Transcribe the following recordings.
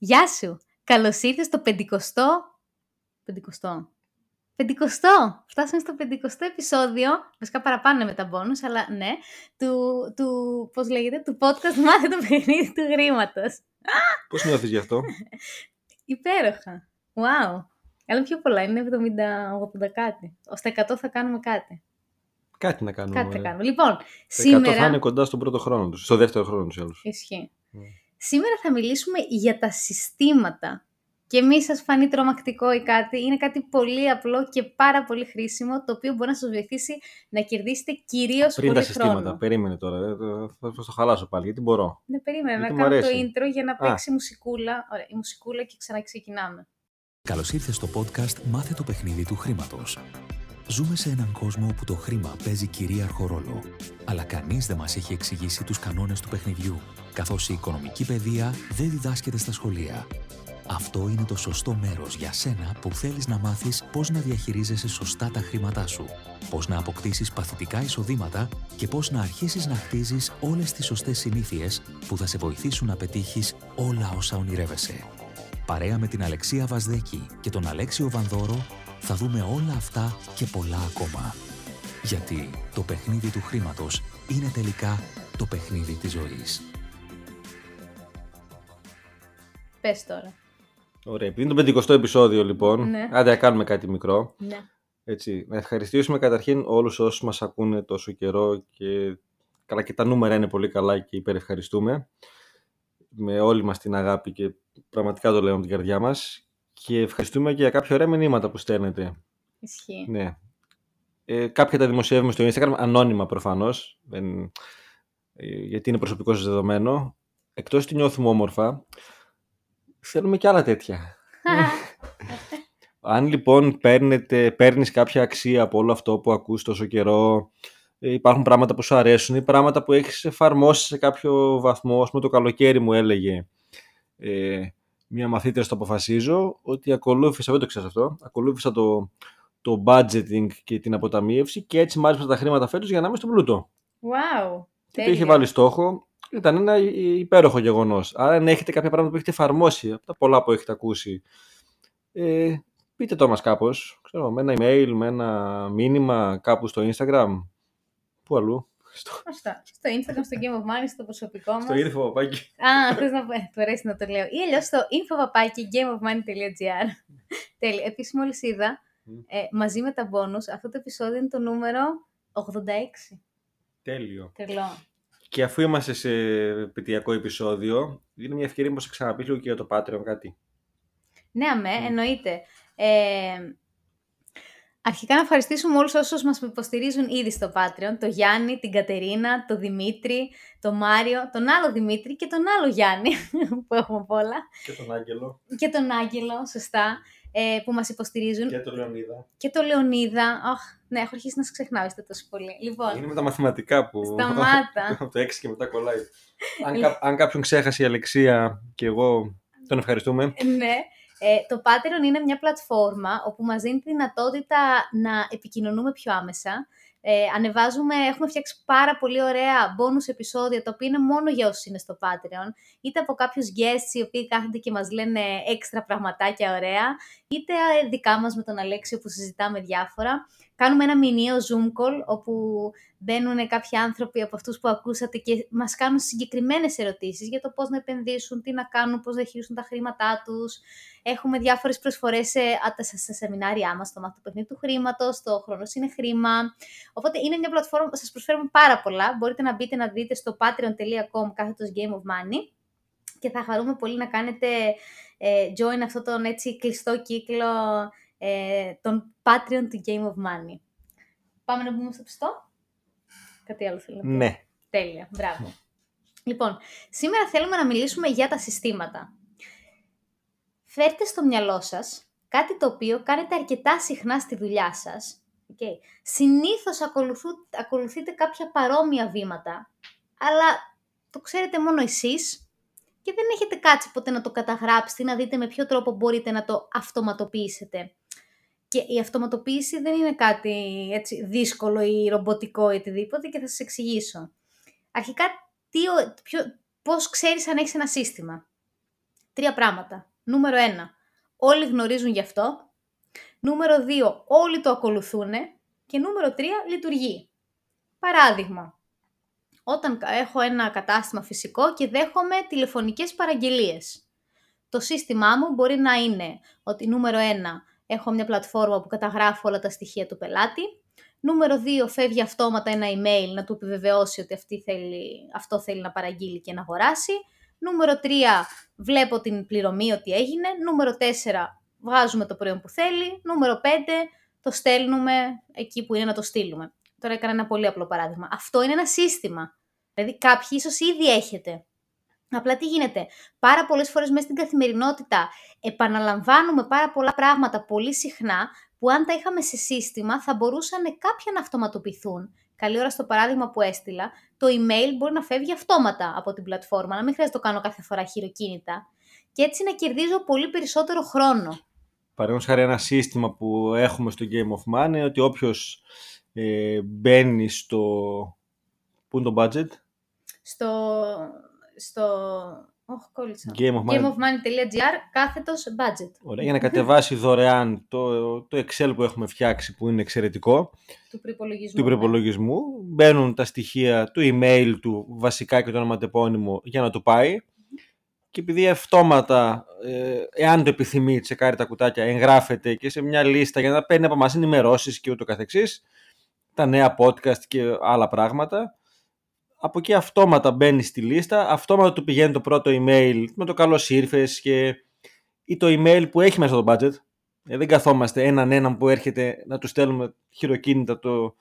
Γεια σου! Καλώς ήρθες στο πεντηκοστό... Πεντηκοστό. Πεντηκοστό! Φτάσαμε στο πεντηκοστό επεισόδιο, βασικά παραπάνω με τα μπόνους, αλλά ναι, του, του, πώς λέγεται, του podcast «Μάθε το παιχνίδι του χρήματος». Πώς νιώθεις γι' αυτό; Υπέροχα. Wow. Αλλά πιο πολλά, είναι 70-80 κάτι. Στα 100 θα κάνουμε κάτι. Κάτι να κάνουμε. Κάτι θα ε. κάνουμε. Λοιπόν, Τα 100 σήμερα... θα είναι κοντά στον πρώτο χρόνο τους, στο δεύτερο χρόνο τους άλλους. Ισχύει. Mm. Σήμερα θα μιλήσουμε για τα συστήματα. Και μη σας φανεί τρομακτικό ή κάτι, είναι κάτι πολύ απλό και πάρα πολύ χρήσιμο, το οποίο μπορεί να σας βοηθήσει να κερδίσετε κυρίως Πριν τα πολύ συστήματα, χρόνο. περίμενε τώρα. ε, Θα θα το χαλάσω πάλι, γιατί μπορώ. Ναι, περίμενα Γιατί να μου κάνω το αρέσει. intro για να Α. παίξει μουσικούλα. Ωραία, η μουσικούλα και ξαναξεκινάμε. Καλώς ήρθες στο podcast Μάθε το παιχνίδι του χρήματος. Ζούμε σε έναν κόσμο όπου το χρήμα παίζει κυρίαρχο ρόλο. Αλλά κανείς δεν μας έχει εξηγήσει τους κανόνες του παιχνιδιού, καθώς η οικονομική παιδεία δεν διδάσκεται στα σχολεία. Αυτό είναι το σωστό μέρος για σένα που θέλεις να μάθεις πώς να διαχειρίζεσαι σωστά τα χρήματά σου, πώς να αποκτήσεις παθητικά εισοδήματα και πώς να αρχίσεις να χτίζεις όλες τις σωστές συνήθειες που θα σε βοηθήσουν να πετύχεις όλα όσα ονειρεύεσαι. Παρέα με την Αλεξία Βασδέκη και τον Αλέξιο Βανδόρο θα δούμε όλα αυτά και πολλά ακόμα. Γιατί το παιχνίδι του χρήματος είναι τελικά το παιχνίδι της ζωής. Πες τώρα. Ωραία, επειδή είναι το 50ο επεισόδιο λοιπόν, Ναι. άντε να κάνουμε κάτι μικρό. Ναι. Έτσι, να ευχαριστήσουμε καταρχήν όλους όσους μας ακούνε τόσο καιρό και καλά και τα νούμερα είναι πολύ καλά και υπερευχαριστούμε με όλη μας την αγάπη και πραγματικά το λέω με την καρδιά μας και ευχαριστούμε και για κάποια ωραία μηνύματα που στέλνετε. Ισχύει. Ναι. Ε, κάποια τα δημοσιεύουμε στο Instagram, ανώνυμα προφανώς, δεν, ε, γιατί είναι προσωπικό σας δεδομένο. Εκτός ότι νιώθουμε όμορφα, θέλουμε και άλλα τέτοια. Αν λοιπόν παίρνετε, παίρνεις κάποια αξία από όλο αυτό που ακούς τόσο καιρό, ε, υπάρχουν πράγματα που σου αρέσουν ή πράγματα που έχεις εφαρμόσει σε κάποιο βαθμό, ας πούμε το καλοκαίρι μου έλεγε ε, μία μαθήτρια στο αποφασίζω ότι ακολούθησα, δεν το ξέρεις αυτό, ακολούθησα το, το budgeting και την αποταμίευση και έτσι μάλιστα τα χρήματα φέτος για να είμαι στον πλούτο. Wow. Και το είχε βάλει στόχο. Ήταν ένα υπέροχο γεγονός. Άρα, αν έχετε κάποια πράγματα που έχετε εφαρμόσει, από τα πολλά που έχετε ακούσει, ε, πείτε το μας κάπως. Ξέρω, με ένα email, με ένα μήνυμα κάπου στο Instagram. Πού αλλού. Στο, Αυτά. Στο Instagram, στο Game of Money, στο προσωπικό μας. στο info, παπάκι. Α, θες να πω, του αρέσει να το λέω. Ή αλλιώς στο info.gameofmoney.gr Τέλεια. Επίσης, μόλις είδα, Μμ. ε, μαζί με τα bonus, αυτό το επεισόδιο είναι το νούμερο 86. Τέλειο. Τρελό. Και αφού είμαστε σε πετειακό επεισόδιο, είναι μια ευκαιρία να σας ξαναπείς λίγο και για το Patreon κάτι. Ναι, αμέ, Μμ. εννοείται. Ε, αρχικά να ευχαριστήσουμε όλους όσους μας υποστηρίζουν ήδη στο Patreon. Το Γιάννη, την Κατερίνα, το Δημήτρη, το Μάριο, τον άλλο Δημήτρη και τον άλλο Γιάννη, που έχουμε απ' όλα. Και τον Άγγελο Και τον Άγγελο, σωστά, ε, που μας υποστηρίζουν. και τον Λεωνίδα. Και το Λεωνίδα. Αχ, ναι, έχω αρχίσει να σας ξεχνάω, είστε τόσο πολύ. Λοιπόν, Είναι με τα μαθηματικά που. Σταμάτα. από το 6 και μετά κολλάει. αν, κα- αν κάποιον ξέχασε η Αλεξία και εγώ, τον ευχαριστούμε. ναι. Ε, το Patreon είναι μια πλατφόρμα όπου μας δίνει τη δυνατότητα να επικοινωνούμε πιο άμεσα. Ε, ανεβάζουμε, έχουμε φτιάξει πάρα πολύ ωραία bonus επεισόδια, τα οποία είναι μόνο για όσους είναι στο Patreon. Είτε από κάποιους guests οι οποίοι κάθονται και μας λένε έξτρα πραγματάκια ωραία, είτε ε, δικά μας με τον Αλέξιο που συζητάμε διάφορα. Κάνουμε ένα μηνιαίο Zoom call όπου μπαίνουν κάποιοι άνθρωποι από αυτούς που ακούσατε και μας κάνουν συγκεκριμένες ερωτήσεις για το πώς να επενδύσουν, τι να κάνουν, πώς να χειρίσουν τα χρήματά τους. Έχουμε διάφορες προσφορές σε, α, τα- στα σεμινάρια μας, στο μάθημα του παιχνίδι του χρήματος, το χρόνος είναι χρήμα. Οπότε είναι μια πλατφόρμα που σας προσφέρουμε πάρα πολλά. Μπορείτε να μπείτε να δείτε στο patreon.com κάθετος Game of Money και θα χαρούμε πολύ να κάνετε ε, join αυτό τον έτσι κλειστό κύκλο ε, των Patreon του Game of Money. Πάμε να μπούμε στο πιστό. Κάτι άλλο θέλω να πω. Ναι. Τέλεια, μπράβο. Λοιπόν, σήμερα θέλουμε να μιλήσουμε για τα συστήματα. Φέρτε στο μυαλό σας κάτι το οποίο κάνετε αρκετά συχνά στη δουλειά σας. Okay. Συνήθως ακολουθού- ακολουθείτε κάποια παρόμοια βήματα, αλλά το ξέρετε μόνο εσείς και δεν έχετε κάτσει ποτέ να το καταγράψετε ή να δείτε με ποιο τρόπο μπορείτε να το αυτοματοποιήσετε. Και η αυτοματοποίηση δεν είναι κάτι έτσι, δύσκολο ή ρομποτικό ή οτιδήποτε και θα σας εξηγήσω. Αρχικά, τι, ο- ποιο, πώς ξέρεις αν έχεις ένα σύστημα; Τρία πράγματα. Νούμερο ένα, όλοι γνωρίζουν γι' αυτό. Νούμερο δύο, όλοι το ακολουθούν. Και νούμερο τρία, λειτουργεί. Παράδειγμα, όταν έχω ένα κατάστημα φυσικό και δέχομαι τηλεφωνικές παραγγελίες. Το σύστημά μου μπορεί να είναι ότι νούμερο ένα, έχω μια πλατφόρμα που καταγράφω όλα τα στοιχεία του πελάτη. Νούμερο 2, φεύγει αυτόματα ένα email να του επιβεβαιώσει ότι αυτή θέλει, αυτό θέλει να παραγγείλει και να αγοράσει. Νούμερο 3, βλέπω την πληρωμή ότι έγινε. Νούμερο 4, βγάζουμε το προϊόν που θέλει. Νούμερο 5, το στέλνουμε εκεί που είναι να το στείλουμε. Τώρα έκανα ένα πολύ απλό παράδειγμα. Αυτό είναι ένα σύστημα. Δηλαδή κάποιοι ίσως ήδη έχετε. Απλά τι γίνεται; Πάρα πολλές φορές μέσα στην καθημερινότητα επαναλαμβάνουμε πάρα πολλά πράγματα πολύ συχνά που αν τα είχαμε σε σύστημα θα μπορούσαν κάποια να αυτοματοποιηθούν. Καλή ώρα στο παράδειγμα που έστειλα, το email μπορεί να φεύγει αυτόματα από την πλατφόρμα, να μην χρειάζεται να το κάνω κάθε φορά χειροκίνητα και έτσι να κερδίζω πολύ περισσότερο χρόνο. Παραδείγματος χάρη ένα σύστημα που έχουμε στο Game of Money είναι ότι όποιος ε, μπαίνει στο. Πού είναι το budget? Στο. στο Oh, κόλλησα. GameofMoney.gr κάθετος budget. Ωραία, για να κατεβάσει δωρεάν το, το Excel που έχουμε φτιάξει που είναι εξαιρετικό. Του προπολογισμού. Του ναι. προπολογισμού. Μπαίνουν τα στοιχεία του email του βασικά και το ονοματεπώνυμο για να του πάει. Και επειδή αυτόματα, ε, εάν το επιθυμεί, τσεκάρει τα κουτάκια, εγγράφεται και σε μια λίστα για να παίρνει από μας ενημερώσεις και ούτω καθεξής, τα νέα podcast και άλλα πράγματα, από εκεί αυτόματα μπαίνει στη λίστα, αυτόματα του πηγαίνει το πρώτο email με το καλό ήρθες και ή το email που έχει μέσα το budget. Ε, δεν καθόμαστε έναν έναν που έρχεται να του στέλνουμε χειροκίνητα το,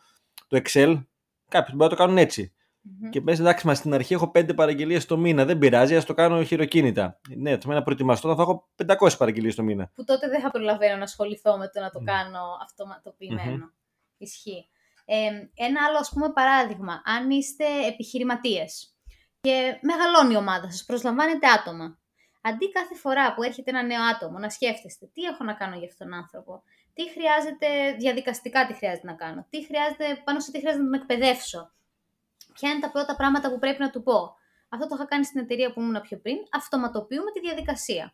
το Excel. Κάποιοι μπορεί να το κάνουν έτσι. Mm-hmm. Και μέσα εντάξει, μας στην αρχή έχω πέντε παραγγελίες το μήνα. Δεν πειράζει, ας το κάνω χειροκίνητα. Ναι, το να προετοιμαστώ θα έχω 500 παραγγελίες το μήνα. Που τότε δεν θα προλαβαίνω να ασχοληθώ με το να το κάνω αυτοματοποιημένο. Mm-hmm. Ισχύει. Ε, ένα άλλο ας πούμε παράδειγμα, αν είστε επιχειρηματίες και μεγαλώνει η ομάδα σας, προσλαμβάνετε άτομα. Αντί κάθε φορά που έρχεται ένα νέο άτομο να σκέφτεστε τι έχω να κάνω για αυτόν τον άνθρωπο, τι χρειάζεται διαδικαστικά τι χρειάζεται να κάνω, τι χρειάζεται, πάνω σε τι χρειάζεται να τον εκπαιδεύσω, ποια είναι τα πρώτα πράγματα που πρέπει να του πω. Αυτό το είχα κάνει στην εταιρεία που ήμουν πιο πριν, αυτοματοποιούμε τη διαδικασία.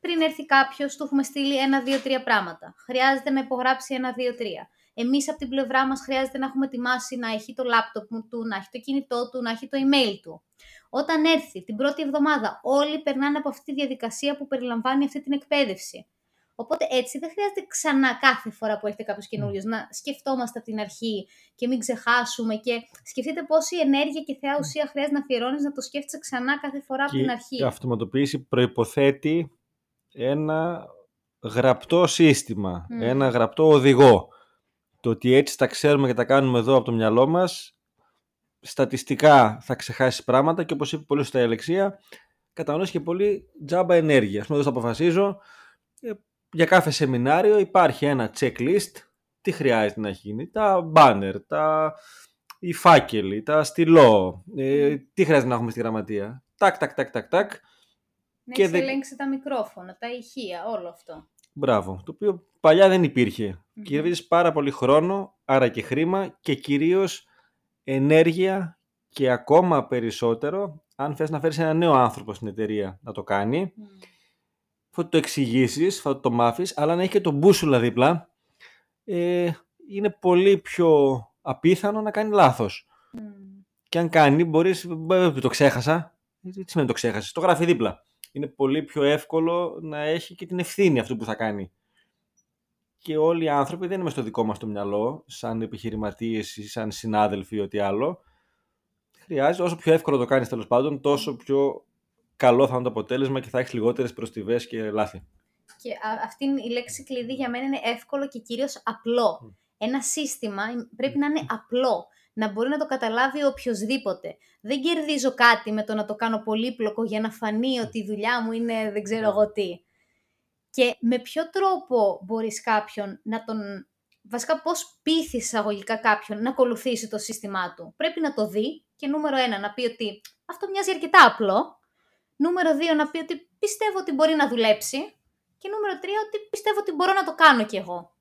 Πριν έρθει κάποιος, του έχουμε στείλει ένα, δύο, τρία πράγματα. Χρειάζεται να υπογράψει ένα, δύο, τρία. Εμείς από την πλευρά μας χρειάζεται να έχουμε ετοιμάσει να έχει το λάπτοπ του, να έχει το κινητό του, να έχει το email του. Όταν έρθει την πρώτη εβδομάδα όλοι περνάνε από αυτή τη διαδικασία που περιλαμβάνει αυτή την εκπαίδευση. Οπότε έτσι δεν χρειάζεται ξανά κάθε φορά που έρχεται κάποιος καινούριος να σκεφτόμαστε από την αρχή και μην ξεχάσουμε. Και σκεφτείτε πόση ενέργεια και θεά ουσία χρειάζεται να αφιερώνεις να το σκέφτεσαι ξανά κάθε φορά από την αρχή. Η αυτοματοποίηση προποθέτει ένα γραπτό σύστημα, ένα γραπτό οδηγό το ότι έτσι τα ξέρουμε και τα κάνουμε εδώ από το μυαλό μας, στατιστικά θα ξεχάσει πράγματα και όπως είπε πολύ σωστά η Αλεξία, κατανοήσει και πολύ τζάμπα ενέργεια. Ας εδώ θα αποφασίζω, ε, για κάθε σεμινάριο υπάρχει ένα checklist, τι χρειάζεται να γίνει, τα banner, τα... οι φάκελοι, τα στυλό, ε, τι χρειάζεται να έχουμε στη γραμματεία. Τάκ, τάκ, τάκ, τάκ, τάκ. Να και ελέγξει τα μικρόφωνα, τα ηχεία, όλο αυτό. Μπράβο. Το οποίο παλιά δεν υπήρχε. Mm-hmm. Κερδίζεις πάρα πολύ χρόνο, άρα και χρήμα και κυρίως ενέργεια και ακόμα περισσότερο αν θες να φέρεις ένα νέο άνθρωπο στην εταιρεία να το κάνει. Mm. Θα το εξηγήσεις, θα το μάθεις, αλλά να έχει και τον μπούσουλα δίπλα, ε, είναι πολύ πιο απίθανο να κάνει λάθος. Mm. Και αν κάνει, μπορείς, το ξέχασα, τι σημαίνει το ξέχασες, το γράφει δίπλα είναι πολύ πιο εύκολο να έχει και την ευθύνη αυτού που θα κάνει. Και όλοι οι άνθρωποι δεν είναι στο δικό μας το μυαλό, σαν επιχειρηματίες ή σαν συνάδελφοι ή ό,τι άλλο. Χρειάζεται όσο πιο εύκολο το κάνεις τέλος πάντων, τόσο πιο καλό θα είναι το αποτέλεσμα και θα έχεις λιγότερες προστιβές και λάθη. Και αυτή η λέξη κλειδί για μένα είναι εύκολο και κυρίως απλό. Ένα σύστημα πρέπει να είναι απλό να μπορεί να το καταλάβει οποιοδήποτε. Δεν κερδίζω κάτι με το να το κάνω πολύπλοκο για να φανεί ότι η δουλειά μου είναι δεν ξέρω εγώ τι. Και με ποιο τρόπο μπορείς κάποιον να τον... Βασικά πώς πείθεις εισαγωγικά κάποιον να ακολουθήσει το σύστημά του. Πρέπει να το δει και νούμερο ένα να πει ότι αυτό μοιάζει αρκετά απλό. Νούμερο δύο να πει ότι πιστεύω ότι μπορεί να δουλέψει. Και νούμερο τρία ότι πιστεύω ότι μπορώ να το κάνω κι εγώ.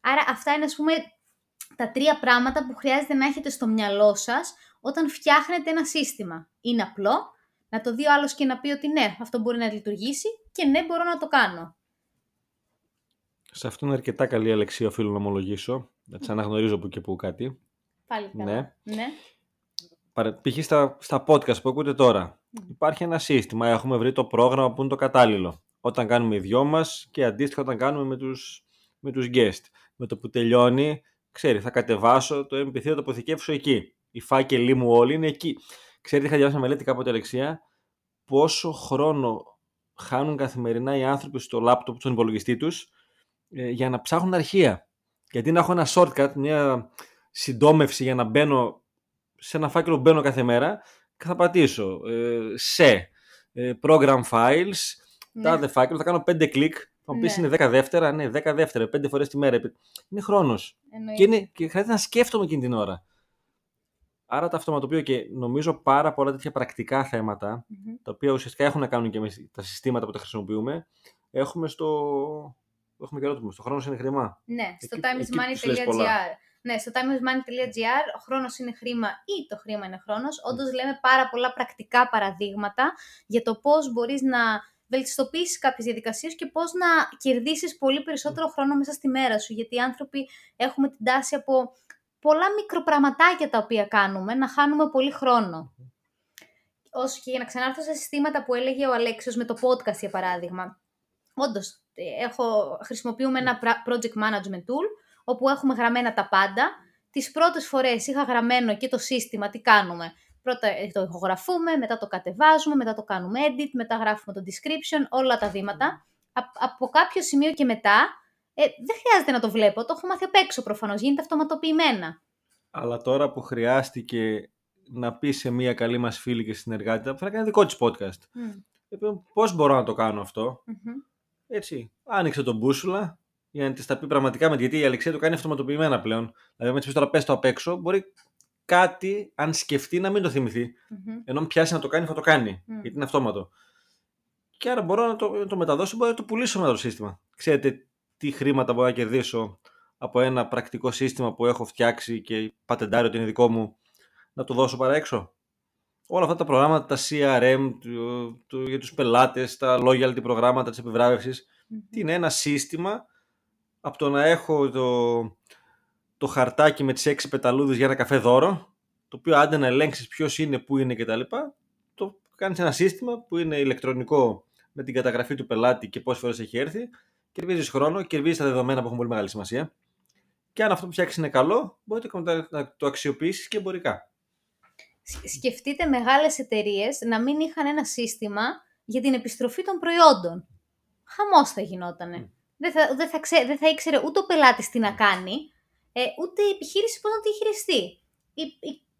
Άρα αυτά είναι ας πούμε τα τρία πράγματα που χρειάζεται να έχετε στο μυαλό σας όταν φτιάχνετε ένα σύστημα. Είναι απλό, Να το δει ο άλλος και να πει ότι ναι, αυτό μπορεί να λειτουργήσει και ναι, μπορώ να το κάνω. Σε αυτό είναι αρκετά καλή αλεξία, οφείλω να ομολογήσω. Να τι αναγνωρίζω που και που κάτι. Πάλι καλά. Ναι. ναι. Παρα- Π.χ. Στα, στα podcast που ακούτε τώρα, υπάρχει ένα σύστημα. Έχουμε βρει το πρόγραμμα που είναι το κατάλληλο. Όταν κάνουμε οι δυο μας και αντίστοιχα όταν κάνουμε με τους, με τους guest. Με το που τελειώνει, ξέρει, θα κατεβάσω το MP3, θα το αποθηκεύσω εκεί. Οι φάκελοι μου όλοι είναι εκεί. Ξέρετε, είχα διαβάσει μια μελέτη κάποτε, Αλεξία, πόσο χρόνο χάνουν καθημερινά οι άνθρωποι στο λάπτοπ, στον υπολογιστή τους, ε, για να ψάχνουν αρχεία. Γιατί να έχω ένα shortcut, μια συντόμευση για να μπαίνω σε ένα φάκελο που μπαίνω κάθε μέρα και θα πατήσω ε, σε ε, program files, Ναι. τάδε φάκελο, θα κάνω 5 κλικ. Θα μου πεις Ναι. είναι 10 δεύτερα, ναι, 10 δεύτερα, 5 φορές τη μέρα. Είναι χρόνος. Εννοείται. Και, είναι, και χρειάζεται να σκέφτομαι εκείνη την ώρα. Άρα τα αυτοματοποιώ και νομίζω πάρα πολλά τέτοια πρακτικά θέματα, Μμμ. τα οποία ουσιαστικά έχουν να κάνουν και με τα συστήματα που τα χρησιμοποιούμε, έχουμε στο. Έχουμε και ερώτημα. Στο χρόνος είναι χρήμα. Ναι, στο Εκεί- εκεί τους λες timesmoney.gr. πολλά. Ναι, στο timesmoney.gr ο χρόνος είναι χρήμα ή το χρήμα είναι χρόνος. Όντως λέμε πάρα πολλά πρακτικά παραδείγματα για το πώς μπορείς να βελτιστοποιήσεις κάποιες διαδικασίες και πώς να κερδίσεις πολύ περισσότερο χρόνο μέσα στη μέρα σου. Γιατί οι άνθρωποι έχουμε την τάση από πολλά μικροπραγματάκια τα οποία κάνουμε να χάνουμε πολύ χρόνο. Όσο και για να ξανάρθω στα συστήματα που έλεγε ο Αλέξιος με το podcast για παράδειγμα. Όντως, ε, έχω, χρησιμοποιούμε ένα pra- project management tool όπου έχουμε γραμμένα τα πάντα. Τις πρώτες φορές είχα γραμμένο και το σύστημα, τι κάνουμε. Πρώτα ε, το ηχογραφούμε, μετά το κατεβάζουμε, μετά το κάνουμε edit, μετά γράφουμε το description, όλα τα βήματα. Α- από κάποιο σημείο και μετά, ε, δεν χρειάζεται να το βλέπω, το έχω μάθει απ' έξω προφανώς, γίνεται αυτοματοποιημένα. Αλλά τώρα που χρειάστηκε να πεις σε μία καλή μας φίλη και συνεργάτη, που θα κάνει δικό της podcast. Μμ, Πώς μπορώ να το κάνω αυτό, μμμ. Έτσι. Άνοιξε τον μπούσουλα για να της τα πει πραγματικά με γιατί η Αλεξία το κάνει αυτοματοποιημένα πλέον. Δηλαδή, με της τώρα πες το απ' έξω, μπορεί κάτι, αν σκεφτεί, να μην το θυμηθεί. Μμμ. Ενώ αν πιάσει να το κάνει, θα το κάνει. Μμ. Γιατί είναι αυτόματο. Και άρα μπορώ να το, να το μεταδώσω, μπορώ να το πουλήσω μετά το σύστημα. Ξέρετε τι χρήματα μπορώ να κερδίσω από ένα πρακτικό σύστημα που έχω φτιάξει και πατεντάρει ότι είναι δικό μου, να το δώσω παρά έξω; Όλα αυτά τα προγράμματα, τα CRM του, του, για τους πελάτες, τα loyalty προγράμματα της επιβράβευσης, Μμμ. τι είναι ένα σύστημα από το να έχω το, το χαρτάκι με τις έξι πεταλούδες για ένα καφέ δώρο, το οποίο άντε να ελέγξεις ποιος είναι, πού είναι κτλ. Το κάνεις ένα σύστημα που είναι ηλεκτρονικό με την καταγραφή του πελάτη και πόσες φορές έχει έρθει, κερδίζεις χρόνο, κερδίζεις τα δεδομένα που έχουν πολύ μεγάλη σημασία και αν αυτό που φτιάξεις είναι καλό, μπορείτε να- να το αξιοποιήσεις και εμπορικά. Σκ- Σκεφτείτε μεγάλες εταιρείες να μην είχαν ένα σύστημα για την επιστροφή των προϊόντων. Χαμός θα γινότανε. Μμ. Δεν, θα, δεν, θα ξέ, δεν θα ήξερε ούτε ο πελάτης τι να κάνει, ε, ούτε η επιχείρηση πώς να τη χειριστεί. Οι,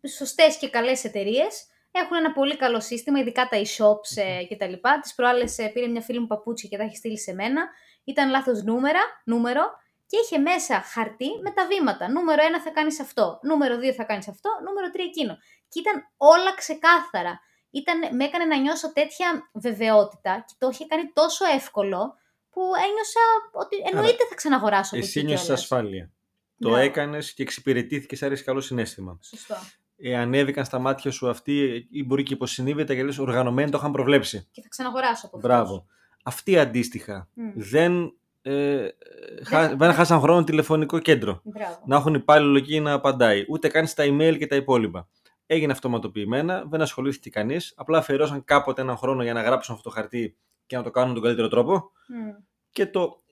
οι σωστές και καλές εταιρείες έχουν ένα πολύ καλό σύστημα, ειδικά τα e-shops ε, και τα λοιπά. Τις προάλλες ε, πήρε μια φίλη μου παπούτσια και τα έχει στείλει σε μένα. Ήταν λάθος νούμερα, νούμερο και είχε μέσα χαρτί με τα βήματα. Νούμερο 1 θα κάνεις αυτό, νούμερο 2 θα κάνεις αυτό, νούμερο 3 εκείνο. Και ήταν όλα ξεκάθαρα. Ήταν, με έκανε να νιώσω τέτοια βεβαιότητα και το είχε κάνει τόσο εύκολο που ένιωσα ότι εννοείται θα ξαναγοράσω από Εσύ εκεί νιώσεις κιόλας. ασφάλεια. Το Μπράβο. έκανες και εξυπηρετήθηκες άρεσε καλό συνέστημα. Σωστό. ε, ανέβηκαν στα μάτια σου αυτοί ή μπορεί και υποσυνείδητα και λες οργανωμένοι το είχαν προβλέψει. Και θα ξαναγοράσω από αυτούς. Μπράβο. Αυτοί αντίστοιχα Μμ. δεν, ε, χα, δεν χάσαν χρόνο τηλεφωνικό κέντρο. Μπράβο. Να έχουν υπάλληλο εκεί να απαντάει. Ούτε καν στα email και τα υπόλοιπα. Έγινε αυτοματοποιημένα, δεν ασχολήθηκε κανείς. Απλά αφιερώσαν κάποτε έναν χρόνο για να γράψουν αυτό το χαρτί και να το κάνουν με τον καλύτερο τρόπο. Μμ. Και το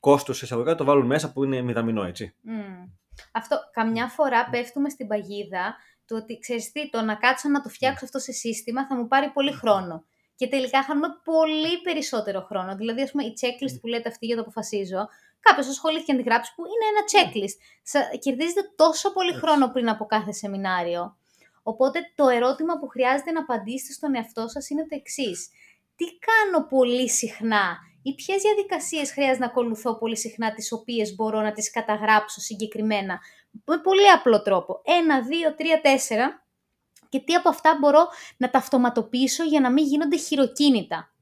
κόστος εισαγωγικά το βάλουν μέσα που είναι μηδαμινό, έτσι. Μμ. Αυτό, καμιά φορά πέφτουμε στην παγίδα του ότι ξέρεις τι, το να κάτσω να το φτιάξω αυτό σε σύστημα θα μου πάρει πολύ χρόνο. Και τελικά χάνουμε πολύ περισσότερο χρόνο. Δηλαδή, ας πούμε, η checklist που λέτε αυτή για το αποφασίζω, κάποιος ασχολήθηκε να τη γράψει που είναι ένα checklist. Σα, κερδίζετε τόσο πολύ Έτσι. χρόνο πριν από κάθε σεμινάριο. Οπότε το ερώτημα που χρειάζεται να απαντήσετε στον εαυτό σας είναι το εξής. Τι κάνω πολύ συχνά ή ποιες διαδικασίες χρειάζεται να ακολουθώ πολύ συχνά, τις οποίες μπορώ να τις καταγράψω συγκεκριμένα; Με πολύ απλό τρόπο. Ένα, δύο, τρία, τέσσερα. Και τι από αυτά μπορώ να τα αυτοματοποιήσω για να μην γίνονται χειροκίνητα.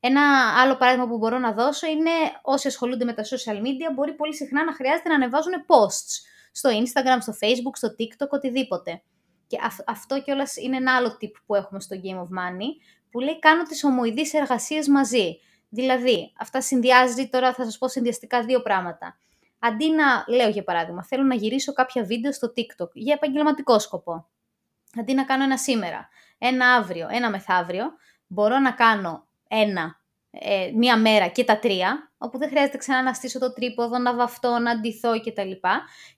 Ένα άλλο παράδειγμα που μπορώ να δώσω είναι όσοι ασχολούνται με τα social media μπορεί πολύ συχνά να χρειάζεται να ανεβάζουν posts στο Instagram, στο Facebook, στο TikTok, οτιδήποτε. Και αυ- αυτό κιόλας είναι ένα άλλο tip που έχουμε στο Game of Money, που λέει κάνω τις ομοειδείς εργασίες μαζί. Δηλαδή, αυτά συνδυάζει τώρα, θα σας πω συνδυαστικά δύο πράγματα. Αντί να, λέω για παράδειγμα, θέλω να γυρίσω κάποια βίντεο στο TikTok για επαγγελματικό σκοπό. Αντί να κάνω ένα σήμερα, ένα αύριο, ένα μεθαύριο, μπορώ να κάνω ένα ε, μία μέρα και τα τρία, όπου δεν χρειάζεται ξανά να στήσω το τρίποδο, να βαφτώ, να αντιθώ κτλ.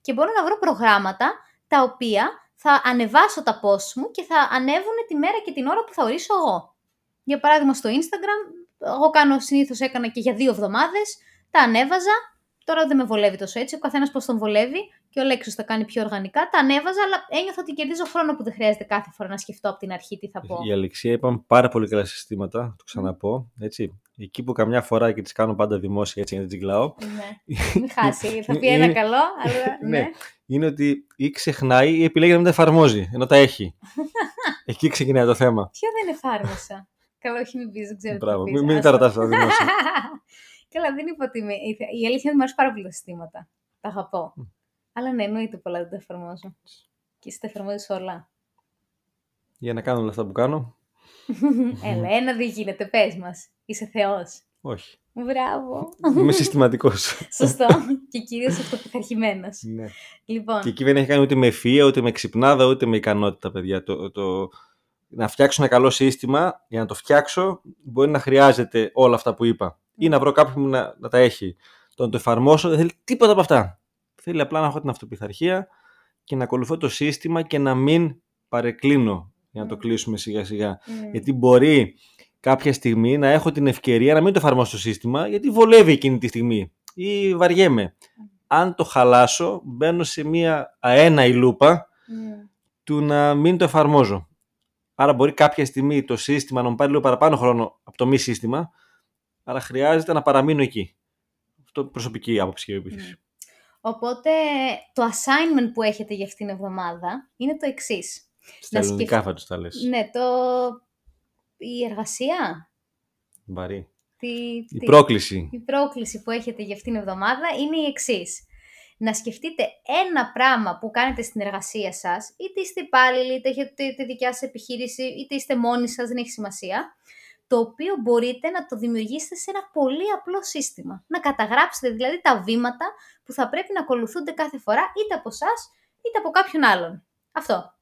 Και μπορώ να βρω προγράμματα τα οποία θα ανεβάσω τα posts μου και θα ανέβουν τη μέρα και την ώρα που θα ορίσω εγώ. Για παράδειγμα στο Instagram, εγώ κάνω συνήθως έκανα και για δύο εβδομάδες, τα ανέβαζα, τώρα δεν με βολεύει τόσο έτσι, ο καθένας πώς τον βολεύει και ο Λέξος τα κάνει πιο οργανικά, τα ανέβαζα, αλλά ένιωθα ότι κερδίζω χρόνο που δεν χρειάζεται κάθε φορά να σκεφτώ από την αρχή τι θα πω. Η Αλεξία είπαμε πάρα πολύ καλά συστήματα, το ξαναπώ. Έτσι. Εκεί που καμιά φορά και τις κάνω πάντα δημόσια έτσι για να την τζιγκλάω. Ναι. Μην χάσει, θα πει ένα Είναι- καλό, αλλά ναι. Ναι. Είναι ότι ή ξεχνάει ή επιλέγει να μην τα εφαρμόζει, ενώ τα έχει. Εκεί ξεκινάει το θέμα. Ποιο δεν εφάρμοσα; Καλό, όχι μην πεις, δεν ξέρω τι Μπράβο. θα πεις. Μην, μην Ας τα το. ρωτάς τα δημόσια. Καλά, δεν είπα ότι είμαι... Η αλήθεια είναι ότι μου αρέσουν πάρα πολύ τα συστήματα. Τα αγαπώ. Αλλά ναι, εννοείται πολλά δεν τα εφαρμόζω. Και εσύ τα εφαρμόζεις όλα. Για να κάνω όλα αυτά που κάνω. Έλα, ένα δεν γίνεται, πες μας. Είσαι θεός. Όχι. Μπράβο. Είμαι συστηματικός. Σωστό. και κυρίως αυτοπιθαρχημένος. ναι. Λοιπόν, Και εκεί δεν έχει κάνει ούτε με ευφυΐα, ούτε με ξυπνάδα, ούτε με ικανότητα, παιδιά. Το, το... Να φτιάξω ένα καλό σύστημα, για να το φτιάξω, μπορεί να χρειάζεται όλα αυτά που είπα. Ή να βρω κάποιον που να, να τα έχει. Το να το εφαρμόσω δεν θέλει τίποτα από αυτά. Θέλει απλά να έχω την αυτοπιθαρχία και να ακολουθώ το σύστημα και να μην παρεκκλίνω για να το Mm. κλείσουμε σιγά σιγά. μ, Γιατί μπορεί κάποια στιγμή να έχω την ευκαιρία να μην το εφαρμόσω το σύστημα, γιατί βολεύει εκείνη τη στιγμή ή βαριέμαι. Αν το χαλάσω, μπαίνω σε μία αέναη λούπα μ, του να μην το εφαρμόζω. Άρα μπορεί κάποια στιγμή το σύστημα να μου πάρει λίγο παραπάνω χρόνο από το μη σύστημα, αλλά χρειάζεται να παραμείνω εκεί. Αυτό προσωπική άποψη και επίσης. Οπότε το assignment που έχετε για αυτήν την εβδομάδα είναι το εξής. Στα Να ελληνικά σκεφ- θα τους τα λες. Ναι, το... η εργασία, Βαρύ. τη... Η τι- πρόκληση. η πρόκληση που έχετε για αυτήν την εβδομάδα είναι η εξής. Να σκεφτείτε ένα πράγμα που κάνετε στην εργασία σας, είτε είστε υπάλληλοι, είτε έχετε τη δικιά σας επιχείρηση, είτε είστε μόνοι σας, δεν έχει σημασία, το οποίο μπορείτε να το δημιουργήσετε σε ένα πολύ απλό σύστημα. Να καταγράψετε δηλαδή τα βήματα που θα πρέπει να ακολουθούνται κάθε φορά, είτε από εσά είτε από κάποιον άλλον. Αυτό.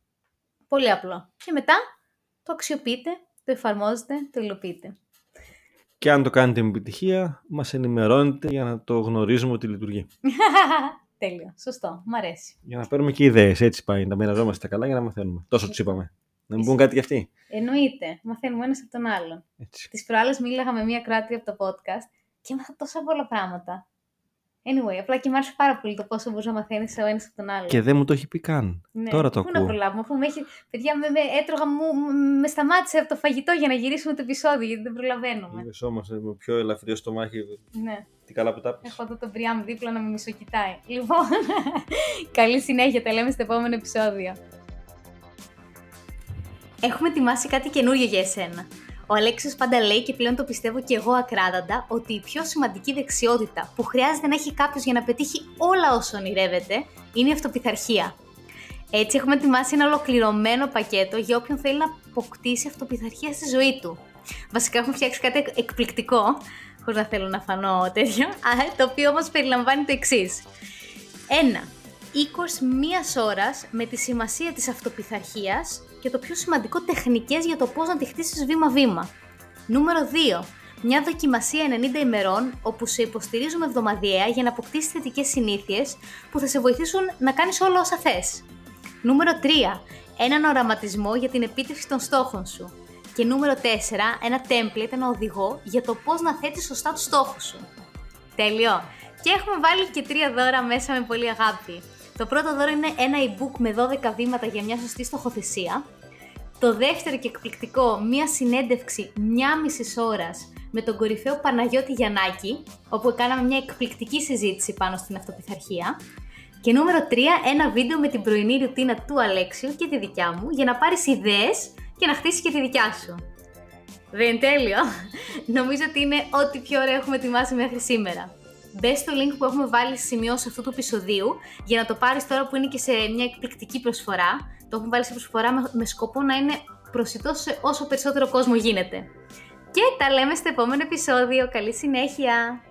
Πολύ απλό. Και μετά το αξιοποιείτε, το εφαρμόζετε, το υλοποιείτε. Και αν το κάνετε με επιτυχία, μας ενημερώνετε για να το γνωρίζουμε ότι λειτουργεί. Τέλειο. Σωστό. Μ' αρέσει. Για να παίρνουμε και ιδέες, έτσι πάει. Να μοιραζόμαστε καλά για να μαθαίνουμε. Τόσο τους είπαμε. Να μην πούν κάτι κι αυτοί. Εννοείται. Μαθαίνουμε ένας από τον άλλον. Έτσι. Τις προάλλες μίλαγα με μία κράτη από το podcast και έμαθα τόσα πολλά πράγματα. Anyway, απλά και μου άρεσε πάρα πολύ το πόσο μπορεί να μαθαίνεις ο ένας από τον άλλον. Και δεν μου το έχει πει καν. Ναι. Τώρα το Πού να ακούω. προλάβουμε, αφού με έχει. Παιδιά, με, με έτρωγα, μου, με σταμάτησε από το φαγητό για να γυρίσουμε το επεισόδιο, γιατί δεν προλαβαίνουμε. Είδες όμως με πιο ελαφριό στομάχι. Ναι. Τι καλά που τα πεις. Έχω εδώ τον Μπριάμ δίπλα να με μισοκοιτάει. Λοιπόν, καλή συνέχεια. Τα λέμε στο επόμενο επεισόδιο. Έχουμε ετοιμάσει κάτι καινούριο για εσένα. Ο Αλέξης πάντα λέει και πλέον το πιστεύω και εγώ ακράδαντα ότι η πιο σημαντική δεξιότητα που χρειάζεται να έχει κάποιος για να πετύχει όλα όσα ονειρεύεται είναι η αυτοπιθαρχία. Έτσι έχουμε ετοιμάσει ένα ολοκληρωμένο πακέτο για όποιον θέλει να αποκτήσει αυτοπιθαρχία στη ζωή του. Βασικά έχουμε φτιάξει κάτι εκπληκτικό, χωρίς να θέλω να φανώ τέτοιο, το οποίο όμως περιλαμβάνει το εξής. 1 οίκος μια ώρας με τη σημασία της αυτοπιθαρχίας και το πιο σημαντικό τεχνικές για το πώς να τη χτίσεις βήμα-βήμα. Νούμερο 2. Μια δοκιμασία 90 ημερών όπου σε υποστηρίζουμε εβδομαδιαία για να αποκτήσεις θετικές συνήθειες που θα σε βοηθήσουν να κάνεις όλα όσα θες. Νούμερο 3. Έναν οραματισμό για την επίτευξη των στόχων σου. Και νούμερο 4. Ένα template, ένα οδηγό για το πώς να θέτεις σωστά τους στόχους σου. Τέλειο! Και έχουμε βάλει και τρία δώρα μέσα με πολύ αγάπη. Το πρώτο δώρο είναι ένα e-book με 12 βήματα για μια σωστή στοχοθεσία. Το δεύτερο και εκπληκτικό, μία συνέντευξη μια μισής ώρας με τον κορυφαίο Παναγιώτη Γιαννάκη, όπου κάναμε μια εκπληκτική συζήτηση πάνω στην αυτοπιθαρχία. Και νούμερο 3, ένα βίντεο με την πρωινή ρουτίνα του Αλέξιου και τη δικιά μου για να πάρεις ιδέες και να χτίσεις και τη δικιά σου. Δεν είναι τέλειο. Νομίζω ότι είναι ό,τι πιο ωραίο έχουμε ετοιμάσει μέχρι σήμερα. Μπες στο link που έχουμε βάλει στη σημειώση αυτού του επεισοδίου για να το πάρεις τώρα που είναι και σε μια εκπληκτική προσφορά. Το έχουμε βάλει σε προσφορά με, με σκοπό να είναι προσιτός σε όσο περισσότερο κόσμο γίνεται. Και τα λέμε στο επόμενο επεισόδιο. Καλή συνέχεια!